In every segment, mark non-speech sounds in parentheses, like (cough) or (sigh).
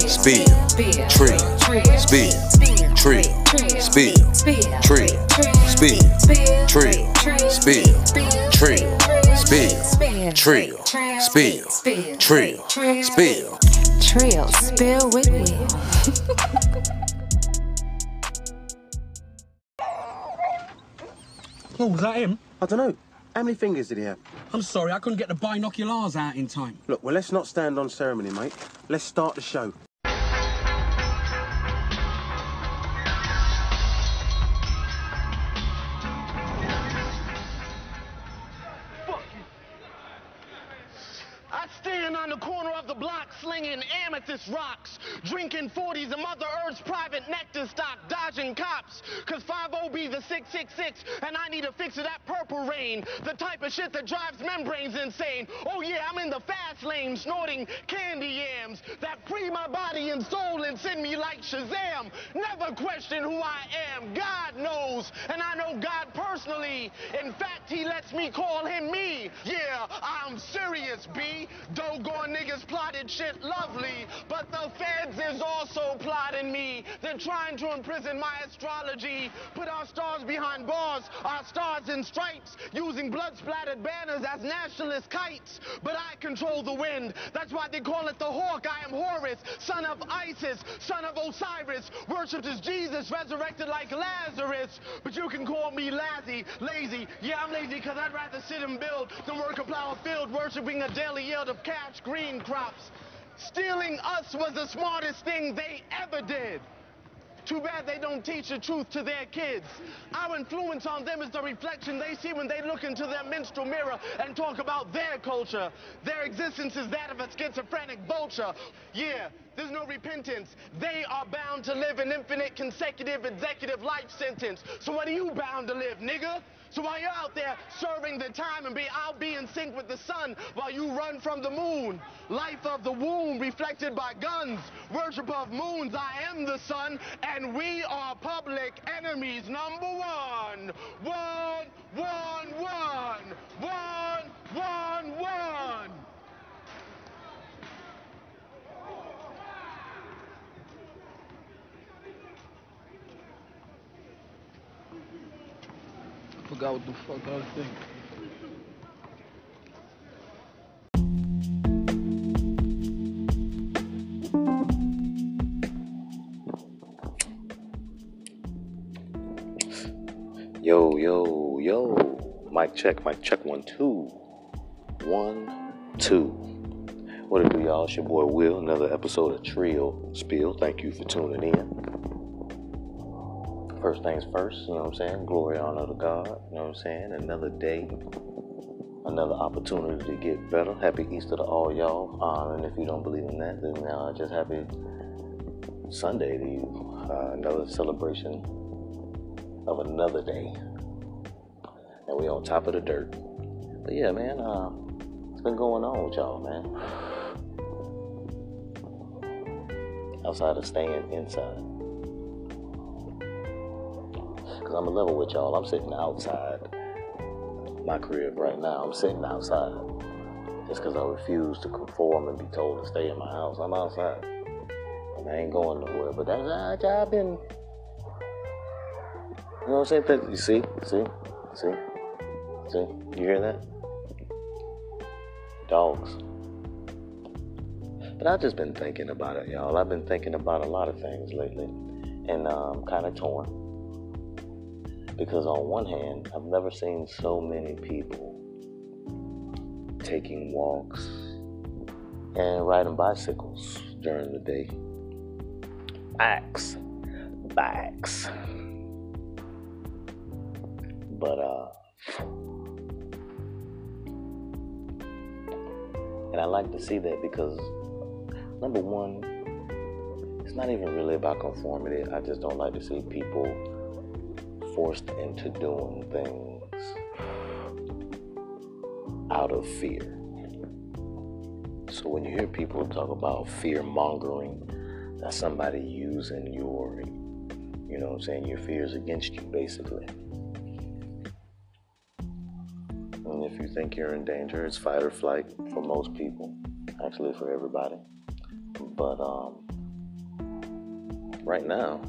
spill, trill, spill, trill, spill, trill, spill, trill, spill, trill, spill, trill, spill, trill, spill. Trill, spill tree spill tree spill with Will. (laughs) Oh, was that him? I don't know. How many fingers did he have? I'm sorry, I couldn't get the binoculars out in time. Look, well, let's not stand on ceremony, mate. Let's start the show. Amethyst rocks, drinking 40s and Mother Earth's private nectar stock, dodging cops. Cause 5 be the 666, and I need a fix of that purple rain. The type of shit that drives membranes insane. Oh yeah, I'm in the fast lane, snorting candy yams that free my body and soul and send me like Shazam. Never question who I am. God knows, and I know God personally. In fact, he lets me call him me. Yeah, I'm serious, B. Doggone niggas plotted shit lovely, but the feds is also plotting me. They're trying to imprison my astrology, put our stars behind bars, our stars in stripes, using blood-splattered banners as nationalist kites. But I control the wind. That's why they call it the hawk. I am Horus, son of Isis, son of Osiris, worshipped as Jesus, resurrected like Lazarus. But you can call me lazy, lazy. Yeah, I'm lazy because I'd rather sit and build than work a plow a field, worshiping a daily yield of cash green crops. Stealing us was the smartest thing they ever did. Too bad they don't teach the truth to their kids. Our influence on them is the reflection they see when they look into their minstrel mirror and talk about their culture. Their existence is that of a schizophrenic vulture. Yeah, there's no repentance. They are bound to live an infinite consecutive executive life sentence. So what are you bound to live, nigga? So while you're out there serving the time and be, I'll be in sync with the sun while you run from the moon. Life of the womb reflected by guns. Worship of moons, I am the sun, and we are public enemies number one. One, one, one, one, one, one. Forgot what the fuck I was thinking. Yo, yo, yo. Mic check, mic check. One, two. One, two. What it do, y'all? It's your boy Will. Another episode of Trio Spill. Thank you for tuning in. First things first, you know what I'm saying? Glory, honor to God. You know what I'm saying? Another day, another opportunity to get better. Happy Easter to all y'all. Uh, and if you don't believe in that, then uh, just happy Sunday to you. Uh, another celebration of another day. And we on top of the dirt. But yeah, man, uh, what's been going on with y'all, man? Outside of staying inside. Because I'm a level with y'all. I'm sitting outside my crib right now. I'm sitting outside. Just because I refuse to conform and be told to stay in my house. I'm outside. And I ain't going nowhere. But that's, uh, I've been you know what I'm saying? You see, see, see, see. You hear that? Dogs. But I've just been thinking about it, y'all. I've been thinking about a lot of things lately, and I'm kind of torn. Because on one hand, I've never seen so many people taking walks and riding bicycles during the day. Bikes, bikes. But uh and I like to see that because number one, it's not even really about conformity. I just don't like to see people forced into doing things out of fear. So when you hear people talk about fear mongering, that's somebody using your, you know what I'm saying, your fears against you, basically. And if you think you're in danger, it's fight or flight for most people, actually for everybody. But um, right now,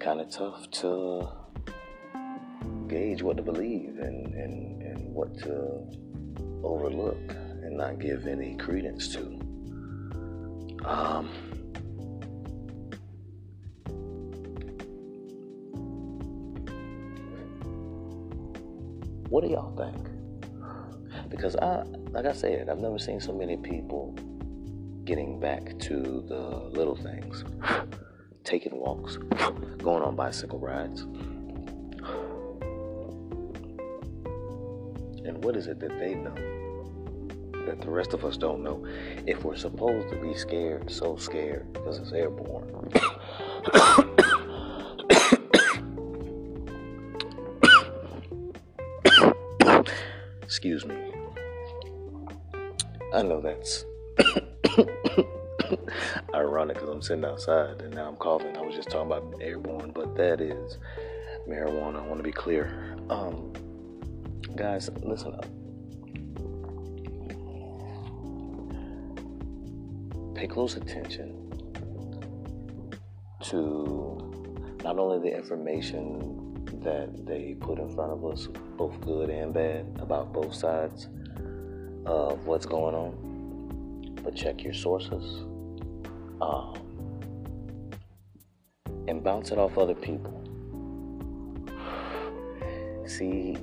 kind of tough to gauge what to believe and, and, and what to overlook and not give any credence to. Um, what do y'all think? Because I, like I said, I've never seen so many people getting back to the little things, (laughs) taking walks, (laughs) going on bicycle rides. And what is it that they know that the rest of us don't know? If we're supposed to be scared, so scared because it's airborne. (coughs) Excuse me. I know that's ironic because I'm sitting outside and now I'm coughing. I was just talking about airborne, but that is marijuana. I want to be clear. Um, guys, listen up. Pay close attention to not only the information that they put in front of us, both good and bad, about both sides of what's going on, but check your sources um, and bounce it off other people. See,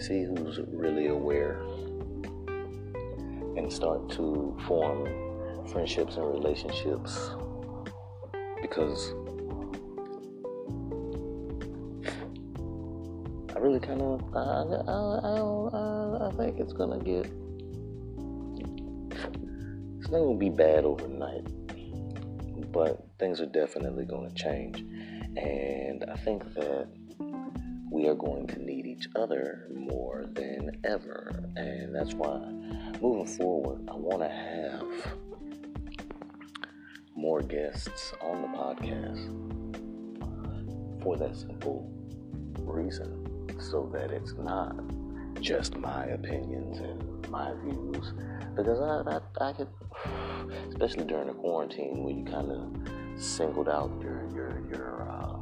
see who's really aware, and start to form friendships and relationships because I really kind of I, I, I, I, think it's gonna get it's not gonna be bad overnight, but things are definitely gonna change, and I think that we are going to need each other more than ever, and that's why moving forward, I want to have more guests on the podcast for that simple reason so that it's not just my opinions and my views. Because I, I, I could, especially during the quarantine when you kind of singled out your, your, your, uh,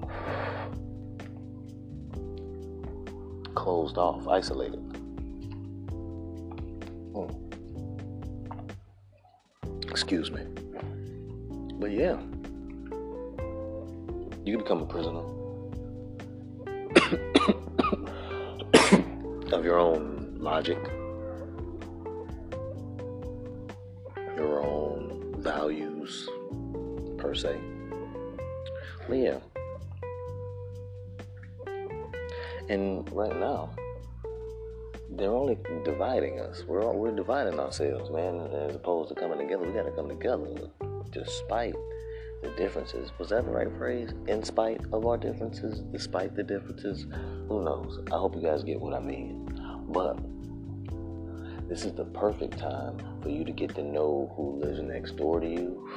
closed off, isolated. Hmm. Excuse me. But yeah, you can become a prisoner of your own logic, your own values, per se. Yeah. And right now, they're only dividing us. We're all, we're dividing ourselves, man. As opposed to coming together, we got to come together, despite the differences. Was that the right phrase? In spite of our differences, despite the differences. Who knows? I hope you guys get what I mean. But this is the perfect time for you to get to know who lives next door to you.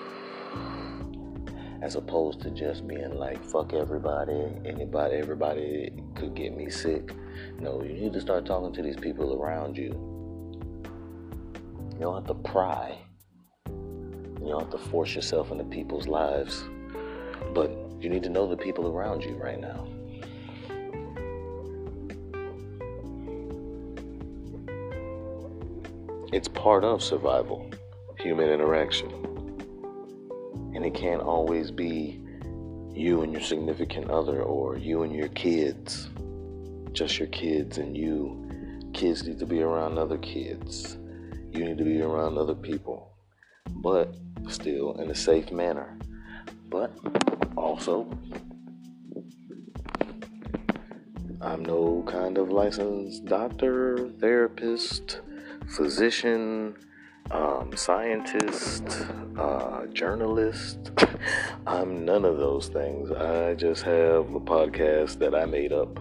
As opposed to just being like, fuck everybody, anybody, everybody could get me sick. No, you need to start talking to these people around you. You don't have to pry. You don't have to force yourself into people's lives. But you need to know the people around you right now. It's part of survival, human interaction. And it can't always be you and your significant other or you and your kids. Just your kids and you. Kids need to be around other kids. You need to be around other people. But still in a safe manner. But also, I'm no kind of licensed doctor, therapist, physician, um, scientist, uh, journalist. (laughs) I'm none of those things. I just have a podcast that I made up.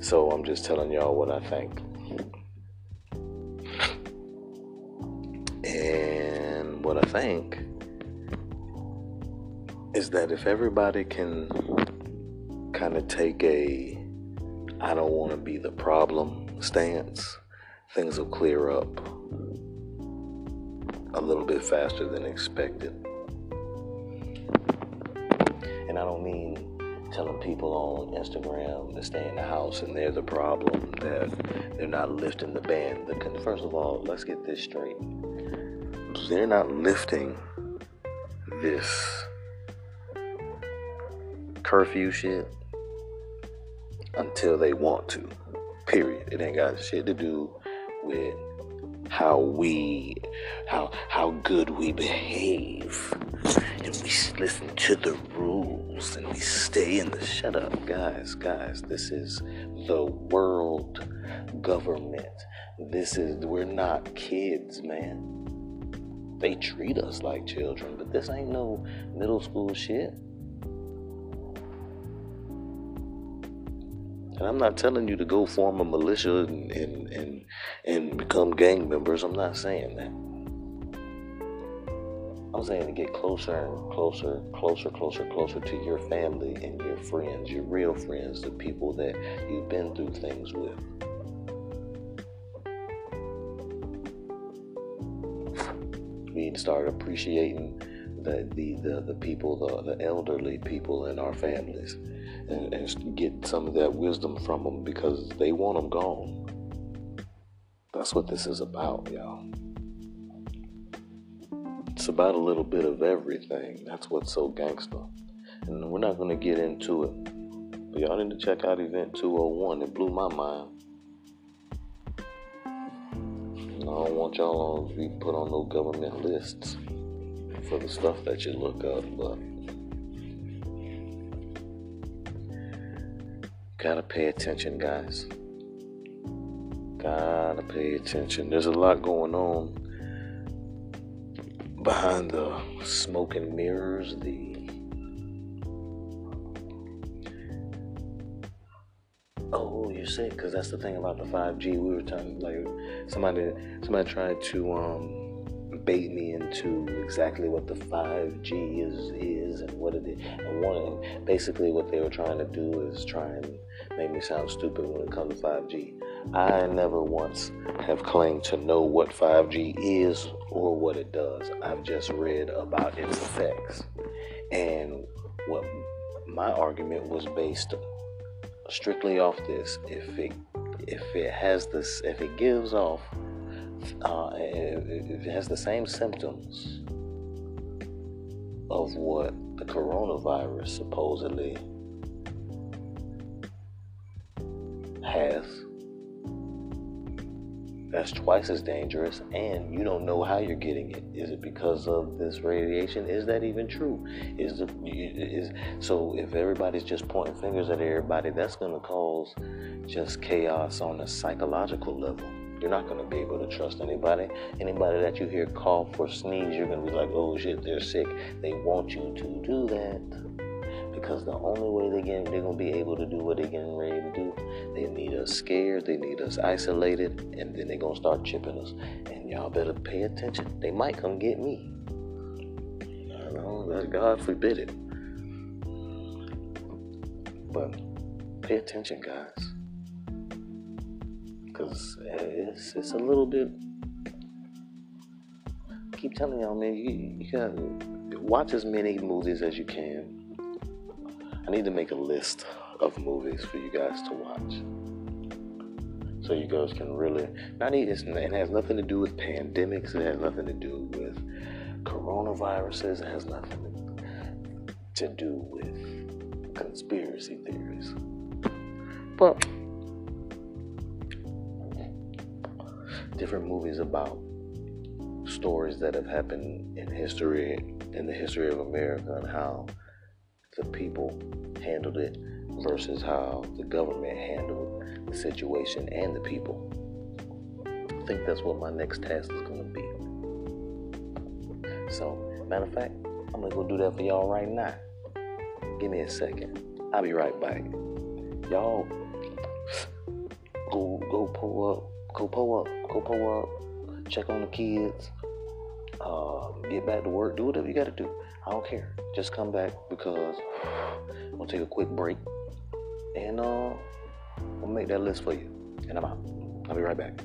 So I'm just telling y'all what I think. What I think is that if everybody can kind of take a I don't want to be the problem stance things will clear up a little bit faster than expected. and I don't mean telling people on Instagram to stay in the house and they're the problem, that they're not lifting the ban. First of all, let's get this straight. They're not lifting this curfew shit until they want to. Period. It ain't got shit to do with how we how how good we behave and we listen to the rules and we stay in the shut up guys guys this is the world government this is we're not kids man they treat us like children but this ain't no middle school shit And I'm not telling you to go form a militia and, and, and, and become gang members. I'm not saying that. I'm saying to get closer and closer, closer, closer, closer to your family and your friends, your real friends, the people that you've been through things with. We need to start appreciating the the, the, the people, the, the elderly people in our families and, and get some of that wisdom from them because they want them gone. That's what this is about, y'all. It's about a little bit of everything. That's what's so gangster. And we're not going to get into it. But y'all need to check out Event 201. It blew my mind. Don't want y'all to be put on no government lists for the stuff that you look up, but Gotta pay attention, guys. Gotta pay attention. There's a lot going on behind the smoke and mirrors, the Oh, you're sick because that's the thing about the 5G. We were talking like somebody somebody tried to um bait me into exactly what the 5G is is and what it is. And one, basically, what they were trying to do is try and make me sound stupid when it comes to 5G. I never once have claimed to know what 5G is or what it does. I've just read about its effects. And what my argument was based strictly off this. If it if it has this if it gives off uh, it, it has the same symptoms of what the coronavirus supposedly That's twice as dangerous, and you don't know how you're getting it. Is it because of this radiation? Is that even true? Is the is so? If everybody's just pointing fingers at everybody, that's going to cause just chaos on a psychological level. You're not going to be able to trust anybody. Anybody that you hear cough or sneeze, you're going to be like, oh shit, they're sick. They want you to do that because the only way they get, they're going to be able to do what they're getting ready to do, they need us scared, they need us isolated, and then they're going to start chipping us. And y'all better pay attention. They might come get me. I know that God forbid it. But pay attention, guys because it's, it's a little bit. Keep telling y'all, man, you, you gotta watch as many movies as you can. I need to make a list of movies for you guys to watch. So you guys can really not even it has nothing to do with pandemics, it has nothing to do with coronaviruses, it has nothing to do with conspiracy theories. But different movies about stories that have happened in history, in the history of America, and how the people handled it versus how the government handled the situation and the people. I think that's what my next task is going to be. So, matter of fact, I'm going to go do that for y'all right now. Give me a second. I'll be right back. Y'all, go go pull up go pull up, go pull up, check on the kids, uh, get back to work, do whatever you got to do. I don't care. Just come back because I'm gonna take a quick break, and uh, we'll make that list for you. And I'm out. I'll be right back.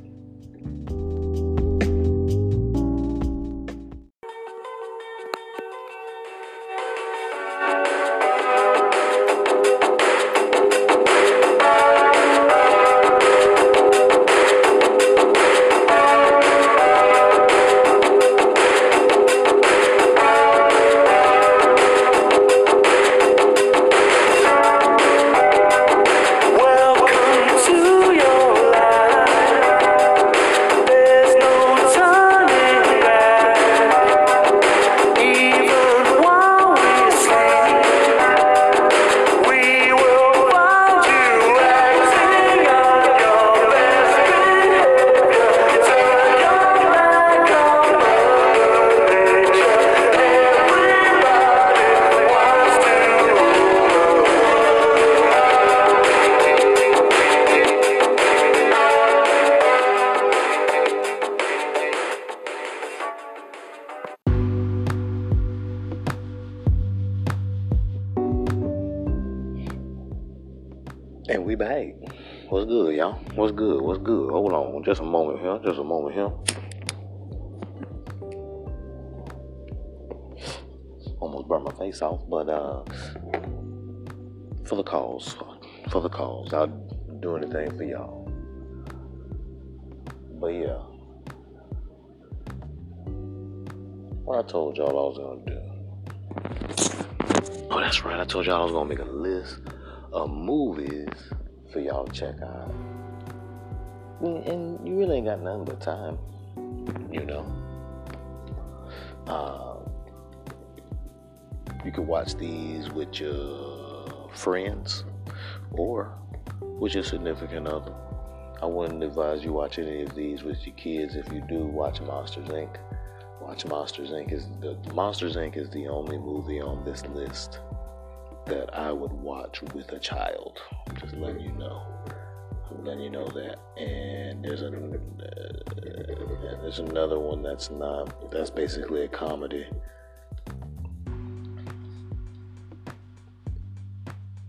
Moment here. Just a moment here. Almost burned my face off, but uh, for the cause, for the cause, I'll do anything for y'all. But yeah, what I told y'all I was gonna do. Oh, that's right. I told y'all I was gonna make a list of movies for y'all to check out. And- you really ain't got nothing but time, you know. Uh, you could watch these with your friends or with your significant other. I wouldn't advise you watch any of these with your kids. If you do, watch Monsters Inc. Watch Monsters Inc. is the Monsters Inc. is the only movie on this list that I would watch with a child. Just letting you know. Letting you know that. And there's a uh, there's another one that's not. That's basically a comedy.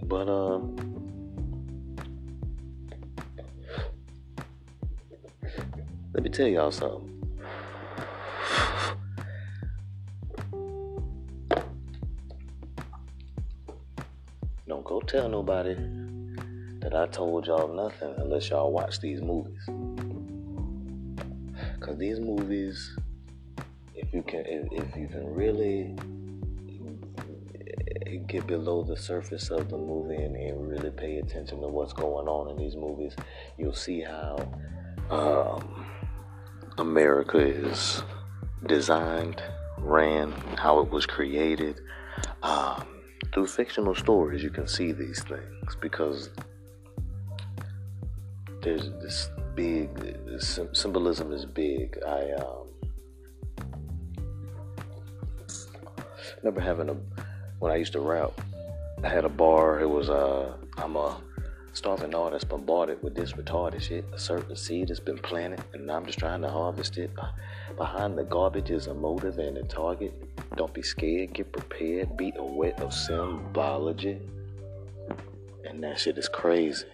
But um. Let me tell y'all something. Don't go tell nobody that I told y'all nothing unless y'all watch these movies. Cause these movies, if you can, if, if you can really get below the surface of the movie and, and really pay attention to what's going on in these movies, you'll see how um, America is designed, ran, how it was created. Um, through fictional stories, you can see these things because there's this big symbolism is big. I um, remember having a when I used to rap. I had a bar. It was uh, I'm a starving artist bombarded with this retarded shit. A certain seed has been planted, and I'm just trying to harvest it. Behind the garbage is a motive and a target. Don't be scared. Get prepared. Be aware of symbology. And that shit is crazy.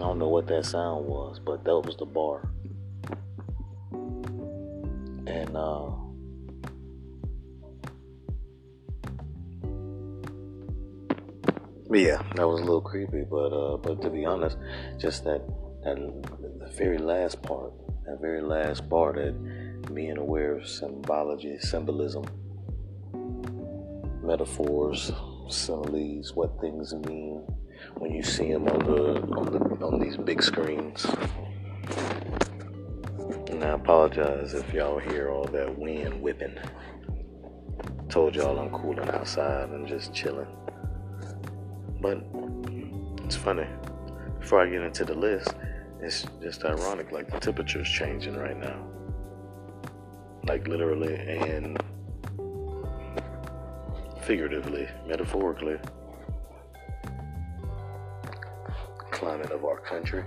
I don't know what that sound was, but that was the bar. And uh yeah, that was a little creepy, but uh but to be honest, just that that the very last part, that very last part that being aware of symbology, symbolism, metaphors, similes, what things mean when you see them on the on the on these big screens. And I apologize if y'all hear all that wind whipping. Told y'all I'm cooling outside and just chilling. But it's funny. Before I get into the list, it's just ironic. Like the temperature's changing right now. Like literally and figuratively, metaphorically. Climate of our country.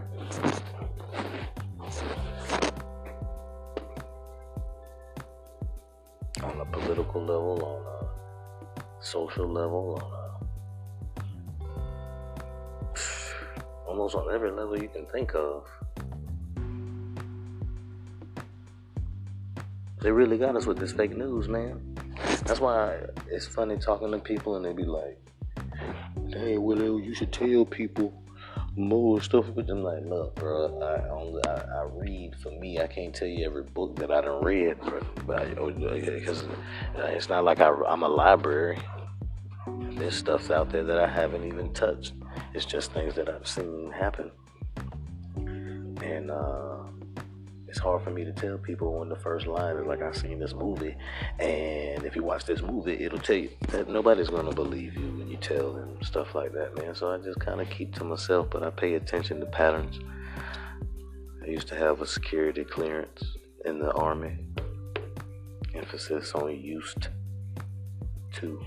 On a political level, on a social level, on a almost on every level you can think of. They really got us with this fake news, man. That's why it's funny talking to people and they be like, "Hey, Willow, you should tell people more stuff." But I'm like, "Look, bro, I only I, I read. For me, I can't tell you every book that I done read, but because it's not like I, I'm a library. There's stuff out there that I haven't even touched. It's just things that I've seen happen, and uh, it's hard for me to tell people when the first line is like, "I've seen this movie," and if you watch this movie, it'll tell you that nobody's gonna believe you when you tell them stuff like that, man. So I just kind of keep to myself, but I pay attention to patterns. I used to have a security clearance in the army. Emphasis on used to.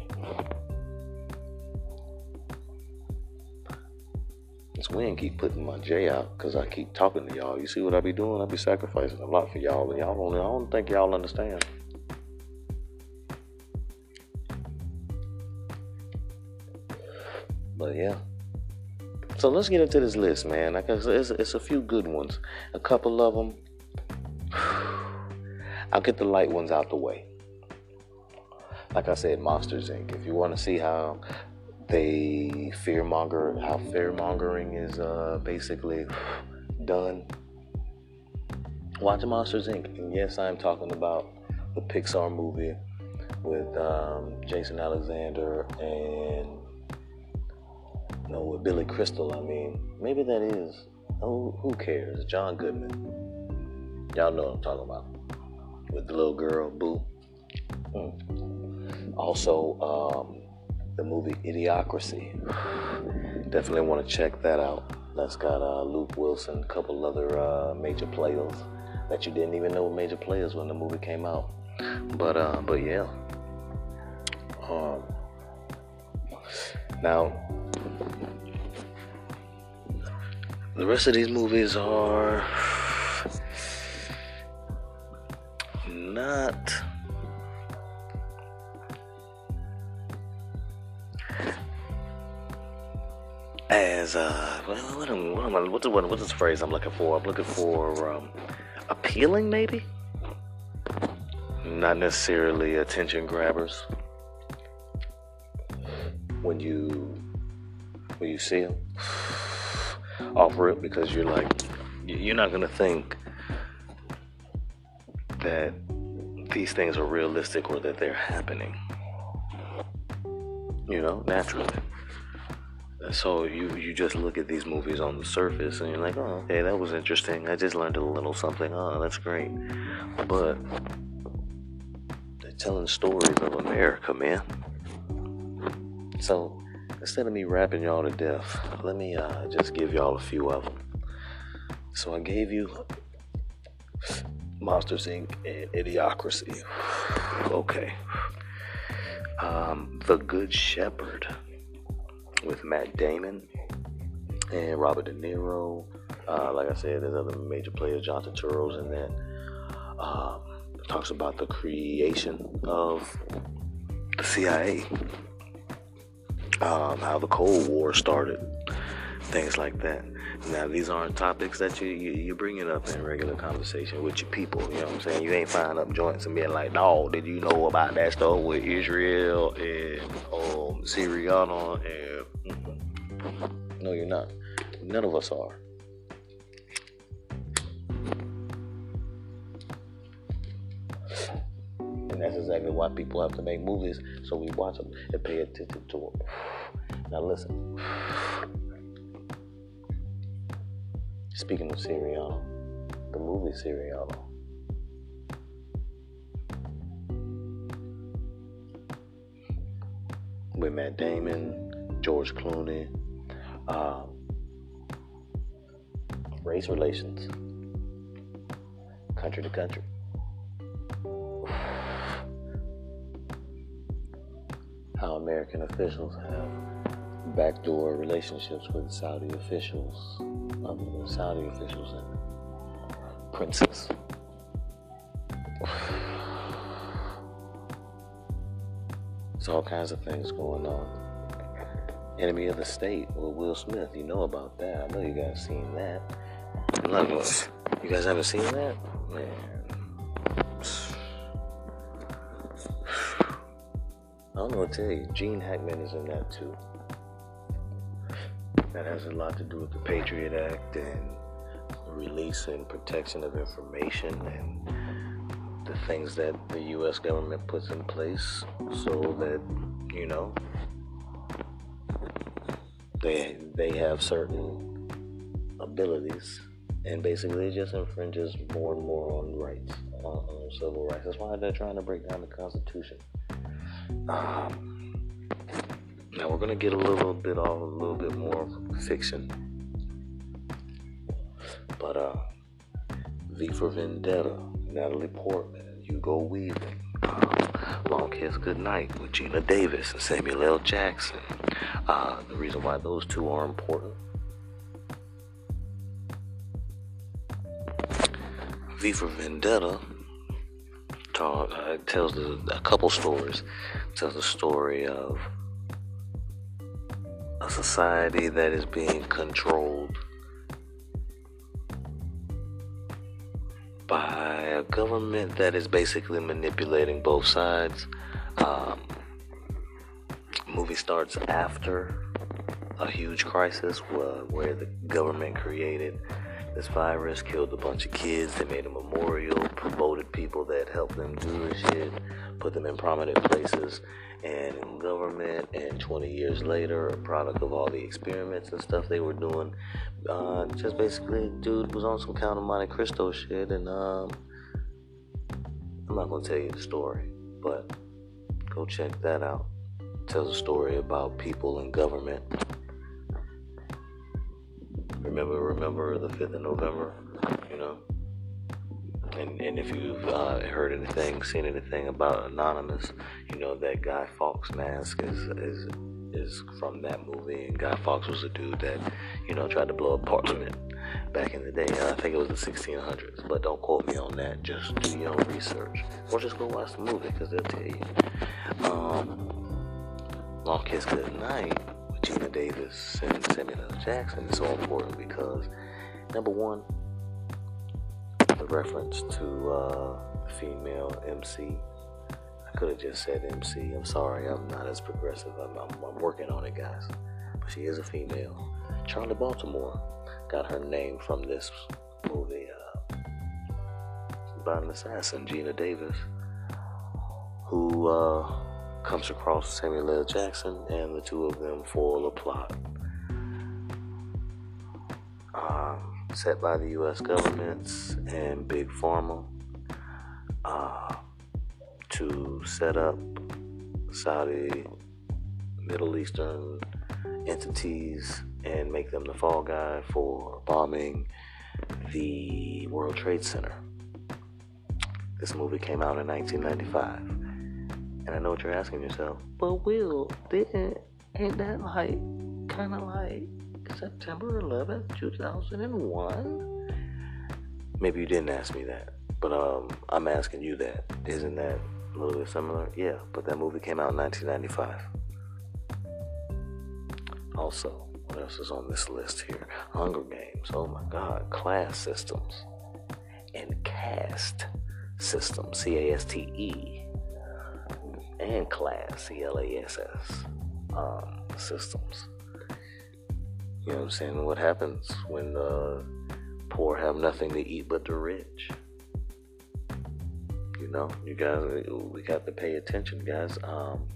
This wind keep putting my J out because I keep talking to y'all. You see what I be doing? I be sacrificing a lot for y'all, and y'all don't. I don't think y'all understand. But yeah, So let's get into this list, man. Like it's, it's, it's a few good ones. A couple of them. (sighs) I'll get the light ones out the way. Like I said, Monsters Inc. If you want to see how they fearmonger, how fearmongering is uh, basically done, watch Monsters Inc. And yes, I'm talking about the Pixar movie with um, Jason Alexander and no, with Billy Crystal. I mean, maybe that is. Oh, who cares? John Goodman. Y'all know what I'm talking about. With the little girl, Boo. Mm. Also, um, the movie Idiocracy. Definitely want to check that out. That's got uh, Luke Wilson, a couple other uh, major players that you didn't even know were major players when the movie came out. But uh, but yeah. Um, now, the rest of these movies are not uh what, am, what am I, what's, what, what's the phrase I'm looking for? I'm looking for um, appealing, maybe. Not necessarily attention grabbers. When you when you see them (sighs) off rip, because you're like you're not gonna think that these things are realistic or that they're happening. You know, naturally. So you you just look at these movies on the surface and you're like, oh, okay, that was interesting. I just learned a little something. Oh, that's great. But they're telling stories of America, man. So instead of me rapping y'all to death, let me uh, just give y'all a few of them. So I gave you Monsters Inc. and Idiocracy. Okay. Um, the Good Shepherd with Matt Damon and Robert De Niro. Uh, like I said, there's other major players, John Turturro's in that. Um, talks about the creation of the CIA, um, how the Cold War started, things like that. Now, these aren't topics that you, you, you're bringing up in regular conversation with your people. You know what I'm saying? You ain't finding up joints and being like, no, did you know about that stuff with Israel and um, and no, you're not. None of us are. And that's exactly why people have to make movies so we watch them and pay attention to them. Now, listen. Speaking of Syriana, the movie Syriana. With Matt Damon, George Clooney, um, race relations, country to country. (sighs) How American officials have backdoor relationships with Saudi officials, um, Saudi officials and princes. (sighs) There's all kinds of things going on. Enemy of the State with Will Smith. You know about that. I know you guys seen that. Look, you guys haven't seen that? Man. (sighs) I don't know what to tell you. Gene Hackman is in that too. That has a lot to do with the Patriot Act and release and protection of information and the things that the U.S. government puts in place so that, you know, they they have certain abilities, and basically it just infringes more and more on rights, on, on civil rights. That's why they're trying to break down the Constitution. Um, now we're gonna get a little bit off, a little bit more fiction, but uh, V for Vendetta, Natalie Portman, Hugo Weaving. Long Kiss Goodnight with Geena Davis and Samuel L. Jackson. Uh, the reason why those two are important. V for Vendetta uh, tells a, a couple stories. Tells the story of a society that is being controlled by a government that is basically manipulating both sides. Um, movie starts after a huge crisis where, where the government created this virus, killed a bunch of kids. They made a memorial, promoted people that helped them do this shit, put them in prominent places and in government. And 20 years later, a product of all the experiments and stuff they were doing, uh, just basically, dude was on some Count of Monte Cristo shit. And um, I'm not gonna tell you the story, but go check that out. tells a story about people in government remember, remember the 5th of November, you know? And, and if you've uh, heard anything, seen anything about Anonymous, you know that Guy Fawkes mask is, is is from that movie. And Guy Fawkes was a dude that, you know, tried to blow up Parliament back in the day. I think it was the 1600s, but don't quote me on that. Just do your own research, or just go watch the movie because they'll tell you. Um, Long Kiss Good Night Geena Davis and Samuel L. Jackson is so important because, number one, the reference to uh, female MC. I could have just said MC. I'm sorry, I'm not as progressive. I'm, I'm, I'm working on it, guys. But she is a female. Charli Baltimore got her name from this movie uh, about an assassin, Geena Davis, who. Uh, comes across Samuel L. Jackson, and the two of them foil a plot um, set by the U.S. governments and Big Pharma uh, to set up Saudi, Middle Eastern entities and make them the fall guy for bombing the World Trade Center. This movie came out in 1995. And I know what you're asking yourself. But Will, didn't ain't that like kind of like September 11th, 2001? Maybe you didn't ask me that, but um, I'm asking you that. Isn't that a little bit similar? Yeah, but that movie came out in 1995. Also, what else is on this list here? Hunger Games. Oh my God, class systems and caste systems. C A S T E and class, C L A S S, um, systems. You know what I'm saying? What happens when the poor have nothing to eat but the rich? You know, you guys, we got to pay attention, guys. Um,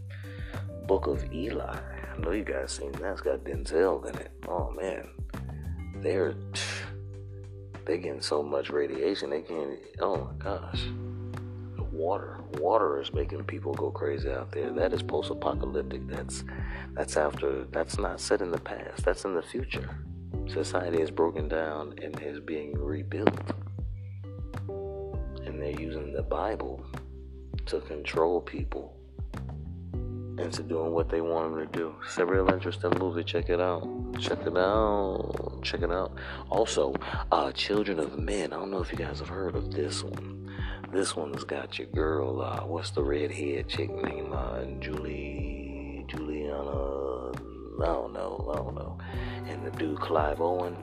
Book of Eli. I know you guys seen that. It's got Denzel in it. Oh man, they're they're getting so much radiation. They can't. Oh my gosh water. Water is making people go crazy out there. That is post-apocalyptic. That's that's after. That's not set in the past. That's in the future. Society is broken down and is being rebuilt, and they're using the Bible to control people into doing what they want them to do. It's a real interesting movie. Check it out. Check it out. Check it out. Also, uh, Children of Men. I don't know if you guys have heard of this one. This one's got your girl, uh, what's the redhead chick name? Uh, Julie, Juliana, I don't know, I don't know. And the dude Clive Owen,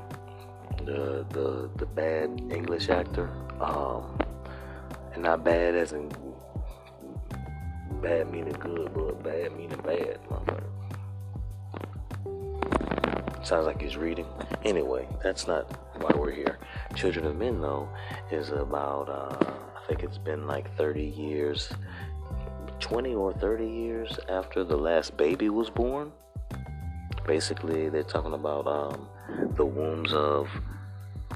the the the bad English actor, um, and not bad as in bad meaning good, but bad meaning bad, Sounds like he's reading. Anyway, that's not why we're here. Children of Men, though, is about. Uh, think it's been like 30 years, 20 or 30 years after the last baby was born. Basically, they're talking about um, the wombs of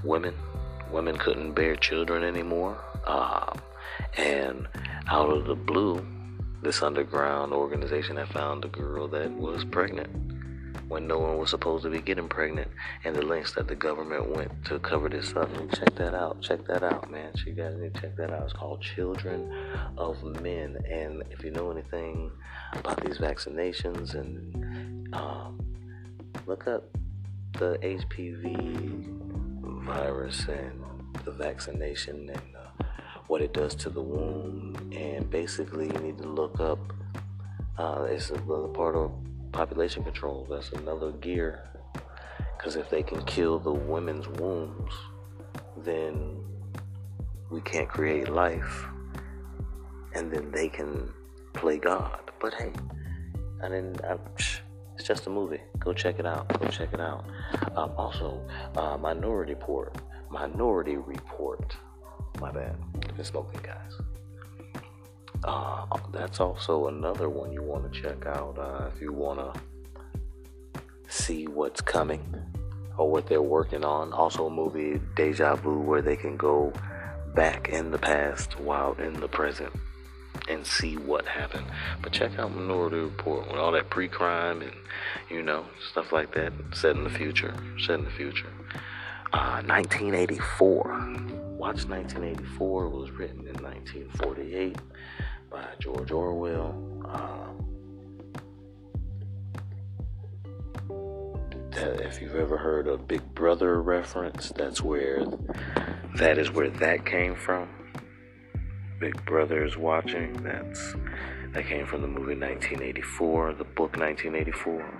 women. Women couldn't bear children anymore. Um, and out of the blue, this underground organization had found a girl that was pregnant when no one was supposed to be getting pregnant and the lengths that the government went to cover this up. And check that out. Check that out, man. You guys need to check that out. It's called Children of Men. And if you know anything about these vaccinations and um, look up the HPV virus and the vaccination and uh, what it does to the womb. And basically, you need to look up. Uh, it's a part of population control. That's another gear. Because if they can kill the women's wombs, then we can't create life. And then they can play God. But hey, I didn't. I, it's just a movie. Go check it out. Go check it out. Um, also, uh, Minority Report. Minority Report. My bad. Been smoking, guys. Uh, that's also another one you want to check out uh, if you want to see what's coming or what they're working on. Also, a movie Deja Vu where they can go back in the past while in the present and see what happened. But check out Minority Report with all that pre-crime and you know stuff like that set in the future. Set in the future. Uh, 1984. Watch 1984. It was written in 1948 by George Orwell. Um, that if you've ever heard a Big Brother reference, that's where that is where that came from. Big Brother is watching. That's that came from the movie 1984, the book 1984.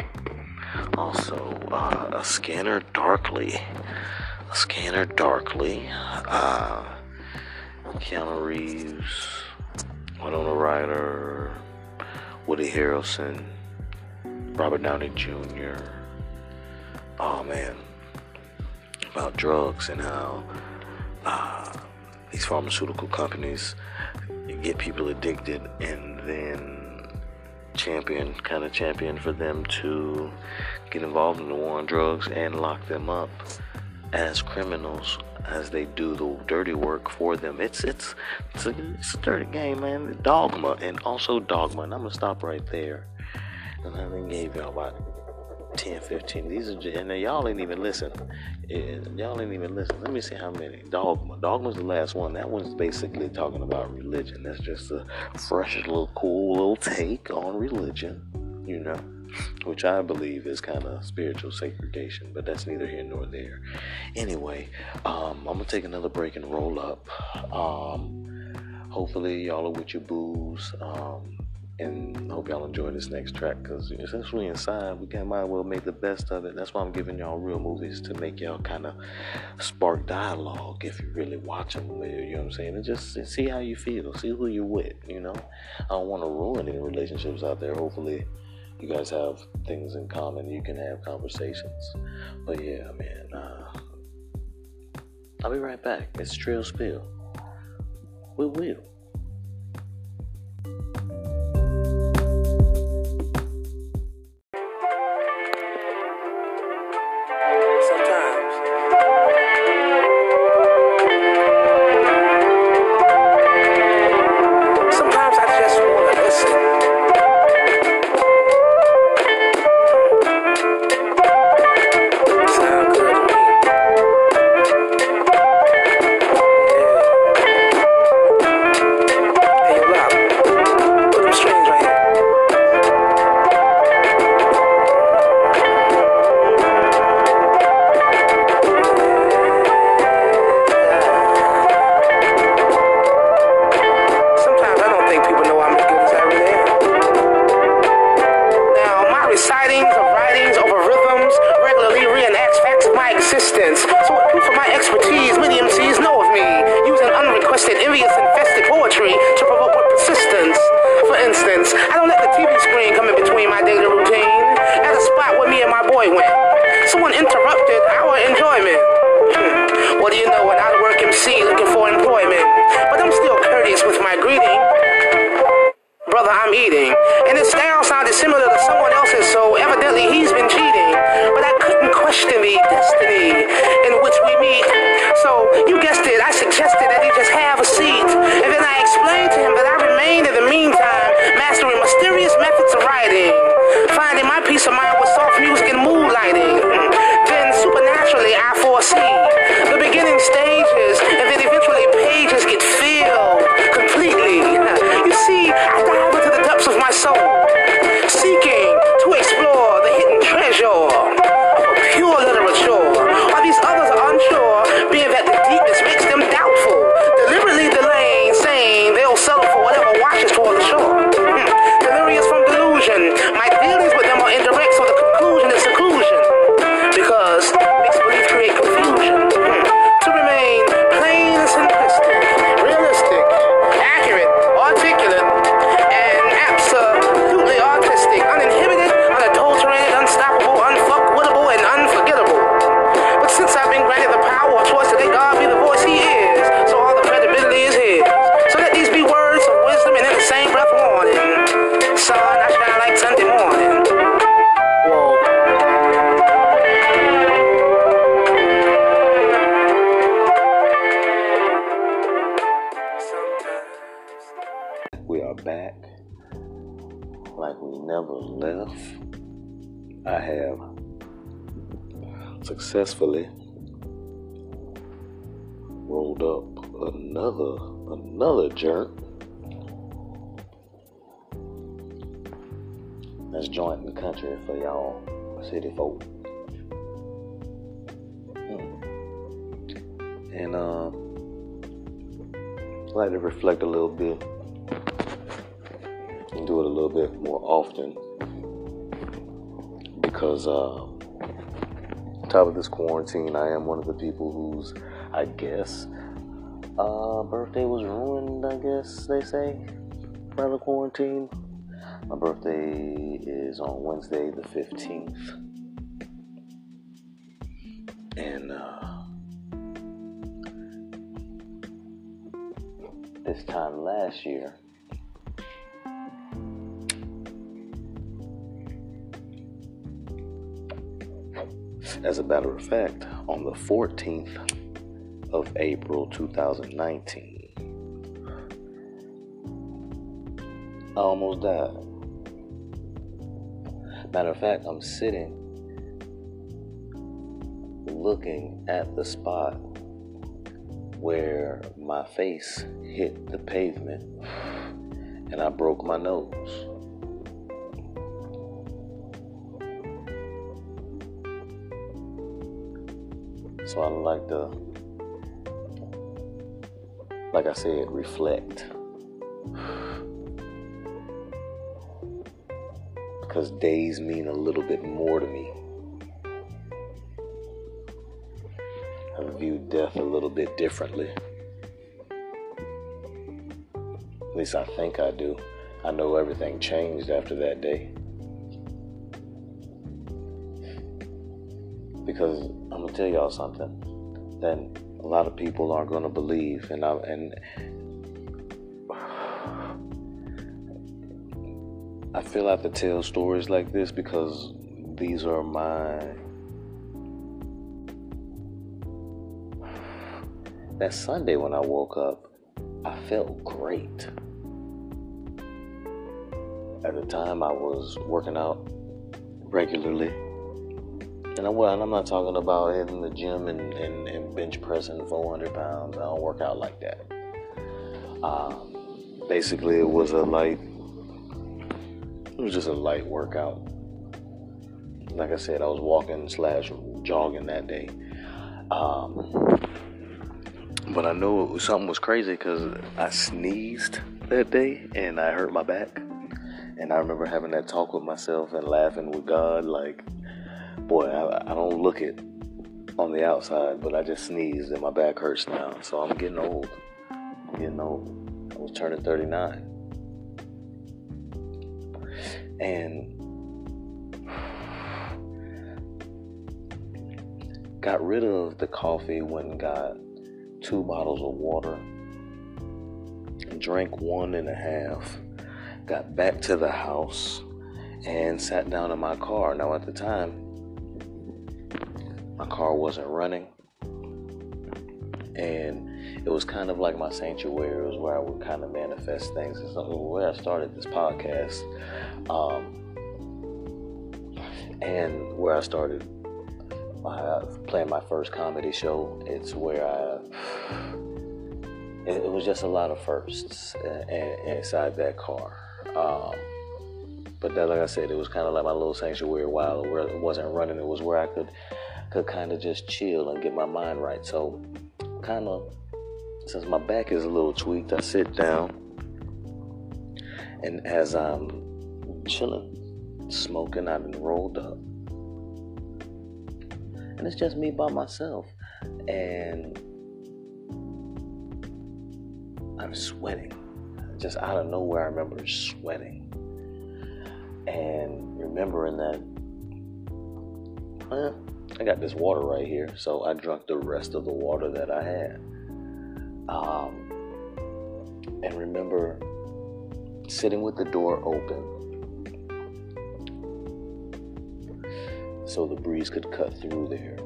Also, uh, a Scanner Darkly, a Scanner Darkly. Uh, Keanu Reeves, Winona Ryder, Woody Harrelson, Robert Downey Jr. Oh man, about drugs and how uh, these pharmaceutical companies get people addicted and then champion, kind of champion for them to get involved in the war on drugs and lock them up as criminals as they do the dirty work for them. It's it's it's a, it's a dirty game, man. Dogma and also dogma. And I'm gonna stop right there. And I gave y'all about 10, 15. These are just, and y'all ain't even listen. Y'all ain't even listen. Let me see how many. Dogma. Dogma's the last one. That one's basically talking about religion. That's just a fresh little cool little take on religion, you know, which I believe is kind of spiritual segregation, but that's neither here nor there. Anyway, um, I'm gonna take another break and roll up. Um, hopefully y'all are with your booze. Um, and hope y'all enjoy this next track because essentially inside, we can might well make the best of it. That's why I'm giving y'all real movies to make y'all kind of spark dialogue if you really watch them. You know what I'm saying? And just see how you feel, see who you're with. You know, I don't want to ruin any relationships out there. Hopefully, you guys have things in common. You can have conversations. But yeah, man, uh, I'll be right back. It's Trail Spill. We will. Successfully rolled up another another joint. That's joint in the country for y'all city folk. Hmm. And uh, I like to reflect a little bit and do it a little bit more often because uh, on top of this quarantine, I am one of the people whose, I guess, uh, birthday was ruined. I guess they say by the quarantine. My birthday is on Wednesday, the fifteenth, and uh, this time last year. As a matter of fact, on the 14th of April 2019, I almost died. Matter of fact, I'm sitting looking at the spot where my face hit the pavement and I broke my nose. So I like to, like I said, reflect. Because days mean a little bit more to me. I view death a little bit differently. At least I think I do. I know everything changed after that day. Because tell y'all something that a lot of people aren't gonna believe, and I and I feel I have to tell stories like this because these are my that Sunday when I woke up, I felt great. At the time, I was working out regularly. And I'm, well, I'm not talking about hitting the gym and, and, and bench pressing 400 pounds. I don't work out like that. Um, basically, it was a light, it was just a light workout. Like I said, I was walking slash jogging that day. Um, but I know something was crazy because I sneezed that day and I hurt my back. And I remember having that talk with myself and laughing with God, like, boy, I, I don't look it on the outside, but I just sneezed and my back hurts now. So I'm getting old. I'm getting old. I was turning 39. And got rid of the coffee, went and got two bottles of water, drank one and a half, got back to the house, and sat down in my car. Now, at the time, car wasn't running, and it was kind of like my sanctuary. It was where I would kind of manifest things. It's where I started this podcast, um, and where I started my, playing my first comedy show. It's where I. It, it was just a lot of firsts inside that car. Um, but that, like I said, it was kind of like my little sanctuary while it wasn't running. It was where I could could kind of just chill and get my mind right. So, kind of since my back is a little tweaked, I sit down, and as I'm chilling, smoking, I've been rolled up, and it's just me by myself, and I'm sweating. Just out of nowhere, I remember sweating and remembering that I got this water right here. So I drank the rest of the water that I had. Um, and remember sitting with the door open so the breeze could cut through there.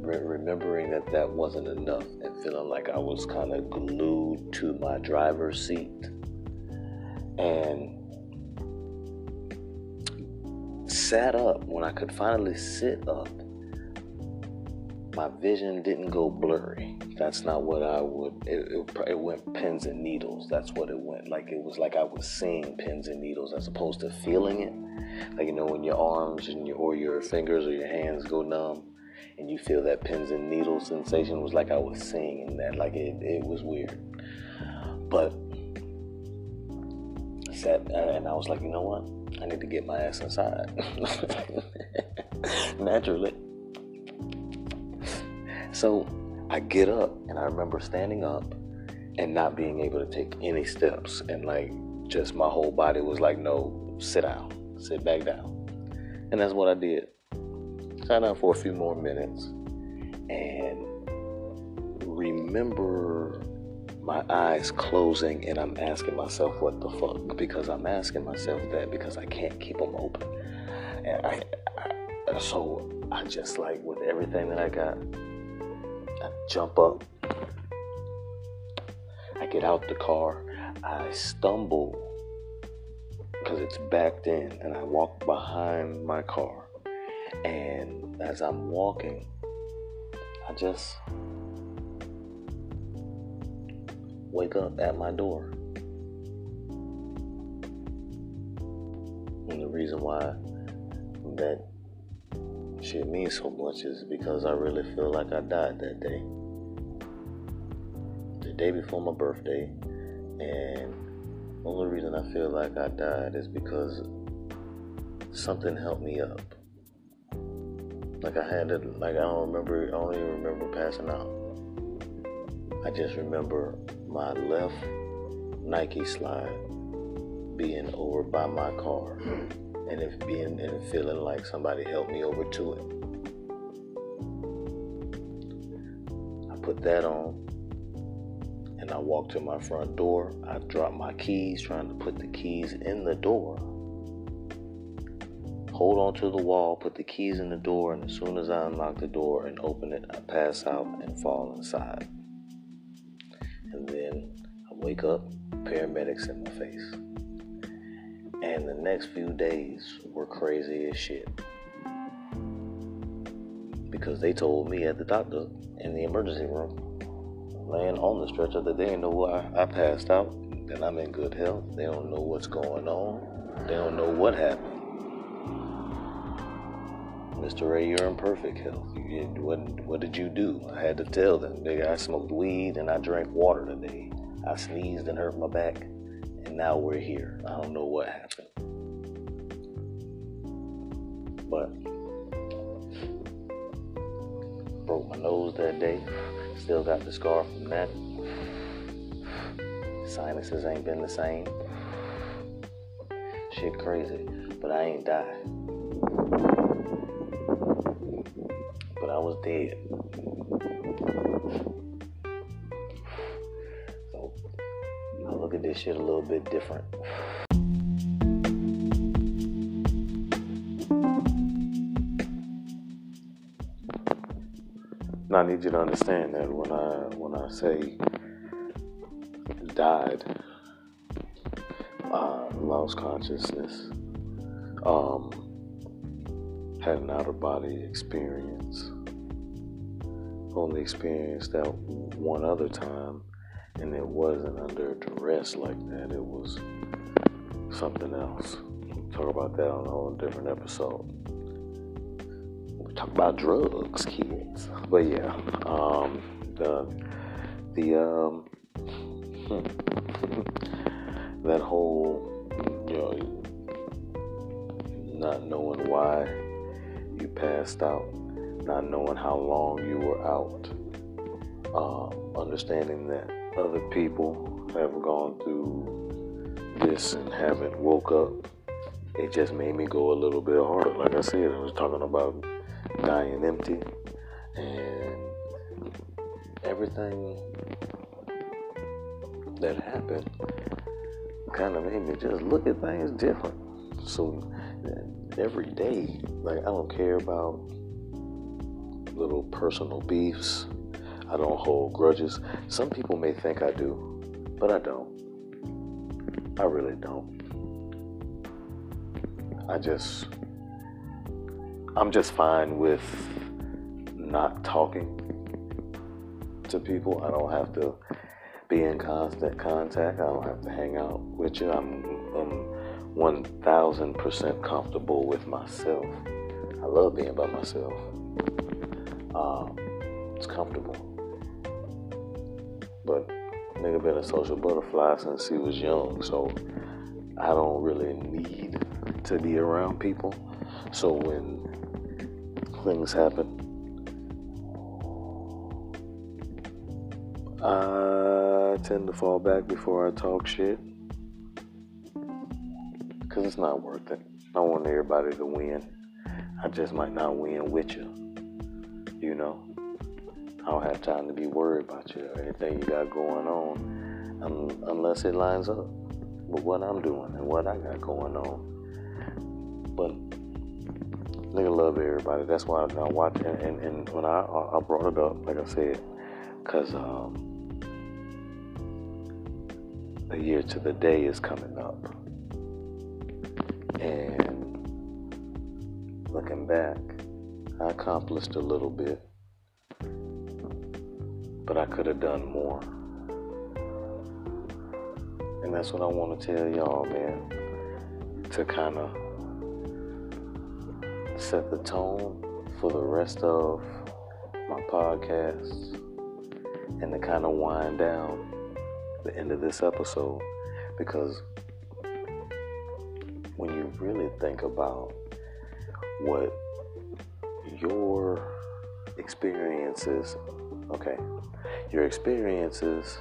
Remembering that that wasn't enough and feeling like I was kind of glued to my driver's seat. And sat up when I could finally sit up. My vision didn't go blurry. That's not what I would. It, it, it went pins and needles. That's what it went. Like it was like I was seeing pins and needles as opposed to feeling it like you know when your arms and your, or your fingers or your hands go numb and you feel that pins and needles sensation was like I was seeing that like it, it was weird but I sat and I was like you know what I need to get my ass inside (laughs) naturally so I get up and I remember standing up and not being able to take any steps and like just my whole body was like no sit down sit back down. And that's what I did. Sat down for a few more minutes and remember my eyes closing and I'm asking myself what the fuck because I'm asking myself that because I can't keep them open. And I, I so I just like with everything that I got, I jump up. I get out the car. I stumble because it's backed in and I walk behind my car. And as I'm walking, I just wake up at my door. And the reason why that shit means so much is because I really feel like I died that day. The day before my birthday. And the only reason I feel like I died is because something helped me up. Like I had it, like I don't remember, I don't even remember passing out. I just remember my left Nike slide being over by my car and it being and feeling like somebody helped me over to it. I put that on and I walked to my front door. I dropped my keys, trying to put the keys in the door. Hold on to the wall, put the keys in the door, and as soon as I unlock the door and open it, I pass out and fall inside. And then I wake up, paramedics in my face. And the next few days were crazy as shit. Because they told me at the doctor in the emergency room laying on the stretcher that they didn't know why I passed out, that I'm in good health. They don't know what's going on. They don't know what happened. Mr. Ray, you're in perfect health. You, what, what did you do? I had to tell them. Nigga, I smoked weed and I drank water today. I sneezed and hurt my back. Now we're here. I don't know what happened. But broke my nose that day. Still got the scar from that. Sinuses ain't been the same. Shit crazy, but I ain't died. But I was dead. At this shit a little bit different. I need you to understand that when I when I say died, uh, lost consciousness, um, had an out of body experience. Only experienced that one other time, and it wasn't under duress like that. It was something else. We'll talk about that on a whole different episode We talk about drugs, kids. But yeah, um, the the um, (laughs) that whole you know not knowing why you passed out, not knowing how long you were out, um, understanding that other people have gone through this and haven't woke up. It just made me go a little bit harder. Like I said, I was talking about dying empty, and everything that happened kind of made me just look at things different. So every day, like I don't care about little personal beefs. I don't hold grudges. Some people may think I do, but I don't. I really don't. I just, I'm just fine with not talking to people. I don't have to be in constant contact. I don't have to hang out with you. I'm, I'm 1000% comfortable with myself. I love being by myself. Um, it's comfortable. But nigga been a social butterfly since he was young, so I don't really need to be around people. So when things happen, I tend to fall back before I talk shit. Because it's not worth it. I want everybody to win. I just might not win with you. You know? I don't have time to be worried about you or anything you got going on um, unless it lines up with what I'm doing and what I got going on. But nigga love everybody. That's why I watch and, and, and when I I brought it up, like I said, because um, the year to the day is coming up, and looking back, I accomplished a little bit, but I could have done more. And that's what I want to tell y'all, man, to kind of set the tone for the rest of my podcast and to kind of wind down the end of this episode because when you really think about what your experiences, okay, your experiences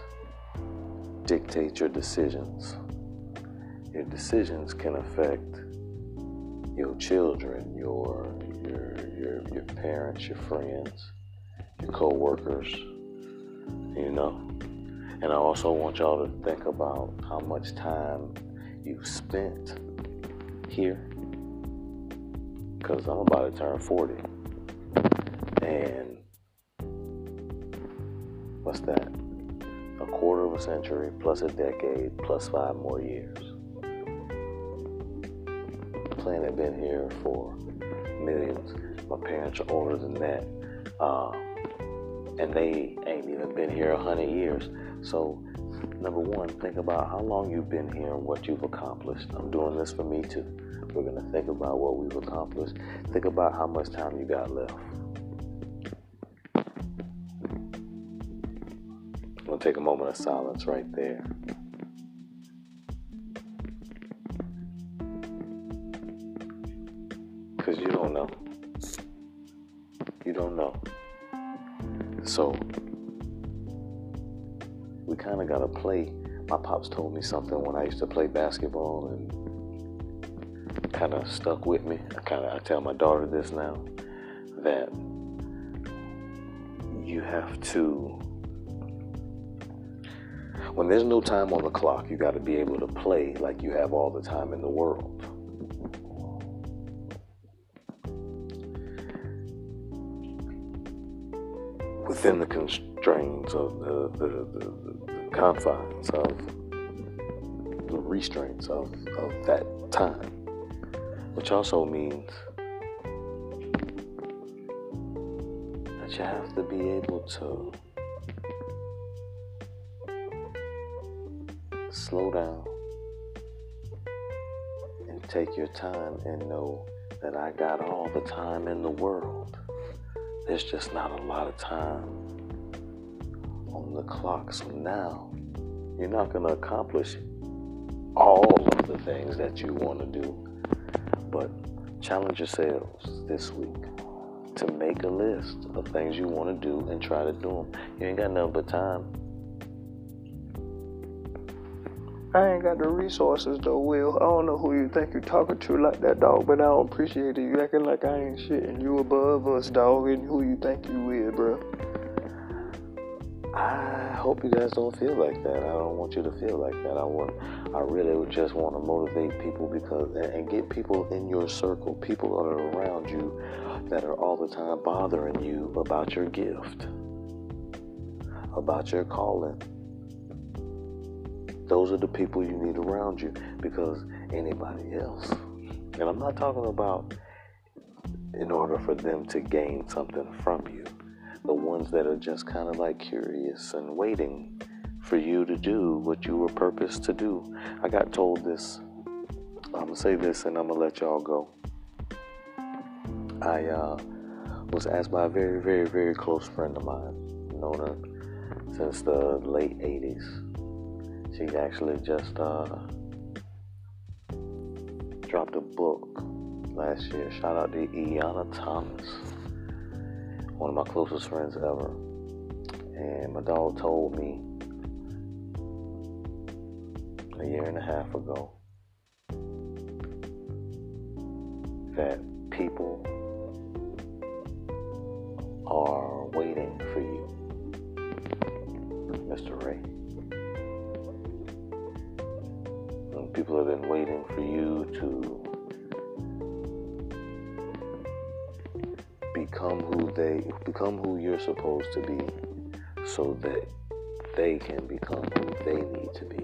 dictate your decisions. Your decisions can affect your children, your your your your parents, your friends, your co-workers, you know. And I also want y'all to think about how much time you've spent here. Because I'm about to turn 40. And what's that? A quarter of a century, plus a decade, plus five more years. The planet been here for millions. My parents are older than that. Um, and they ain't even been here a hundred years. So, number one, think about how long you've been here and what you've accomplished. I'm doing this for me too. We're gonna think about what we've accomplished. Think about how much time you got left. Take a moment of silence right there. Because you don't know. You don't know. So, we kind of got to play. My pops told me something when I used to play basketball and kind of stuck with me. I kind of I tell my daughter this now that you have to when there's no time on the clock, you got to be able to play like you have all the time in the world. Within the constraints of the, the, the, the confines of the restraints of, of that time, which also means that you have to be able to slow down and take your time and know that I got all the time in the world. There's just not a lot of time on the clock. So now you're not going to accomplish all of the things that you want to do, but challenge yourselves this week to make a list of things you want to do and try to do them. You ain't got nothing but time. I ain't got the resources though, Will. I don't know who you think you're talking to like that, dog, but I don't appreciate it. You acting like I ain't shit and you above us, dog, and who you think you is, bro. I hope you guys don't feel like that. I don't want you to feel like that. I want, I really would just want to motivate people because and, and get people in your circle, people that are around you, that are all the time bothering you about your gift, about your calling. Those are the people you need around you because anybody else. And I'm not talking about in order for them to gain something from you the ones that are just kind of like curious and waiting for you to do what you were purposed to do. I got told this. I'm gonna say this and I'm gonna let y'all go. I uh, was asked by a very, very, very close friend of mine, known her since the late 80s. She actually just uh, dropped a book last year. Shout out to Iana Thomas one of my closest friends ever. And my dog told me a year and a half ago that people are waiting for you, Mr. Ray. People have been waiting for you to become who they become who you're supposed to be so that they can become who they need to be.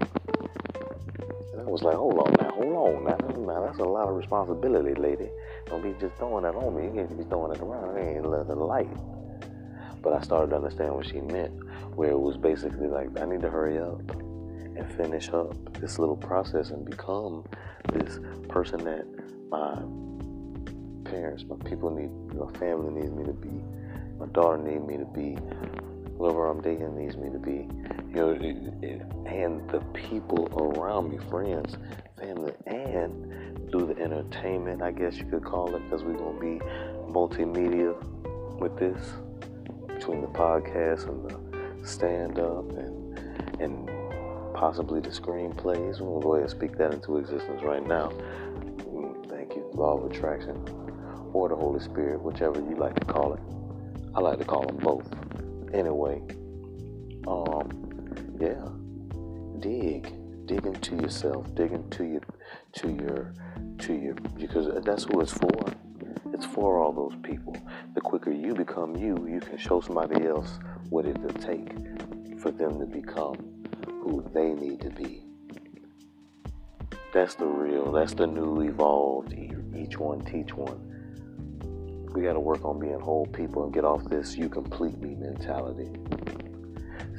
And I was like, hold on now, hold on now, now that's a lot of responsibility, lady. Don't be just throwing that on me. You can't be throwing it around. It ain't the light. But I started to understand what she meant, where it was basically like, I need to hurry up and finish up this little process and become this person that my parents, my people need, my family needs me to be, my daughter needs me to be, whoever I'm dating needs me to be, you know, and the people around me, friends, family, and through the entertainment, I guess you could call it, because we're gonna be multimedia with this, between the podcast and the stand-up and and possibly the screenplays. We're gonna go ahead and speak that into existence right now. Thank you, law of attraction or the Holy Spirit, whichever you like to call it. I like to call them both. Anyway, um, yeah, dig, dig into yourself, dig into your, to your, to your, because that's who it's for. It's for all those people. The quicker you become you, you can show somebody else what it will take for them to become who they need to be. That's the real, that's the new evolved, each one teach one we got to work on being whole people and get off this you complete me mentality.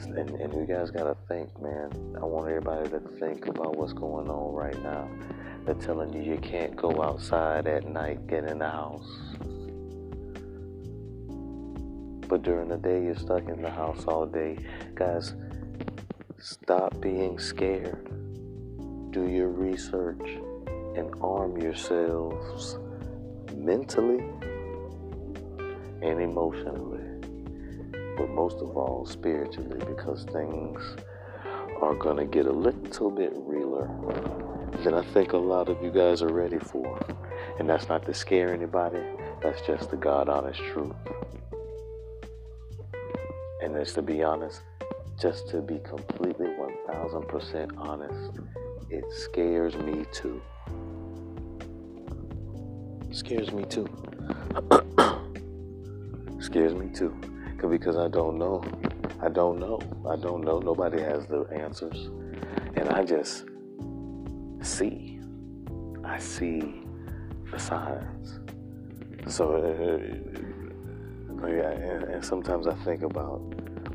And, and you guys got to think, man. I want everybody to think about what's going on right now. They're telling you you can't go outside at night, get in the house. But during the day, you're stuck in the house all day. Guys, stop being scared. Do your research and arm yourselves mentally and emotionally, but most of all spiritually, because things are going to get a little bit realer than I think a lot of you guys are ready for. And that's not to scare anybody, that's just the God honest truth. And it's to be honest, just to be completely 1000% honest, it scares me too. Scares me too. (coughs) scares me too because I don't know. I don't know. I don't know. Nobody has the answers. And I just see. I see the signs. So, uh, yeah, and, and sometimes I think about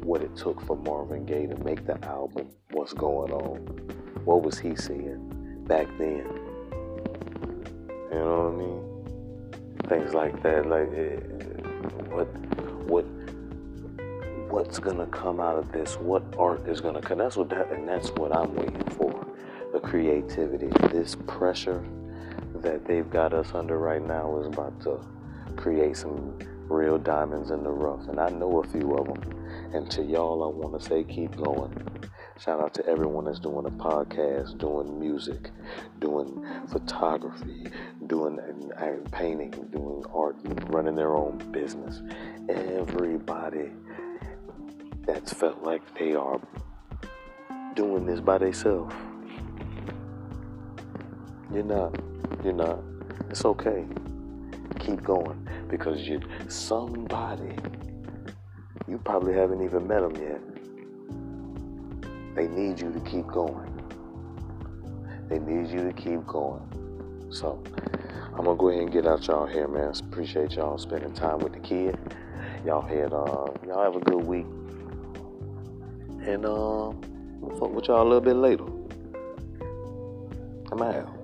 what it took for Marvin Gaye to make the album, what's going on, what was he seeing back then. You know what I mean? Things like that. Like, eh, eh, what what what's gonna come out of this what art is gonna come that's what that and that's what i'm waiting for the creativity this pressure that they've got us under right now is about to create some real diamonds in the rough and i know a few of them and to y'all i want to say keep going Shout out to everyone that's doing a podcast, doing music, doing photography, doing uh, painting, doing art, running their own business. Everybody that's felt like they are doing this by themselves. You're not. You're not. It's okay. Keep going because you somebody you probably haven't even met them yet. They need you to keep going. They need you to keep going. So I'm gonna go ahead and get out y'all here, man. Appreciate y'all spending time with the kid. Y'all had uh y'all have a good week. And uh fuck with y'all a little bit later. I'm out.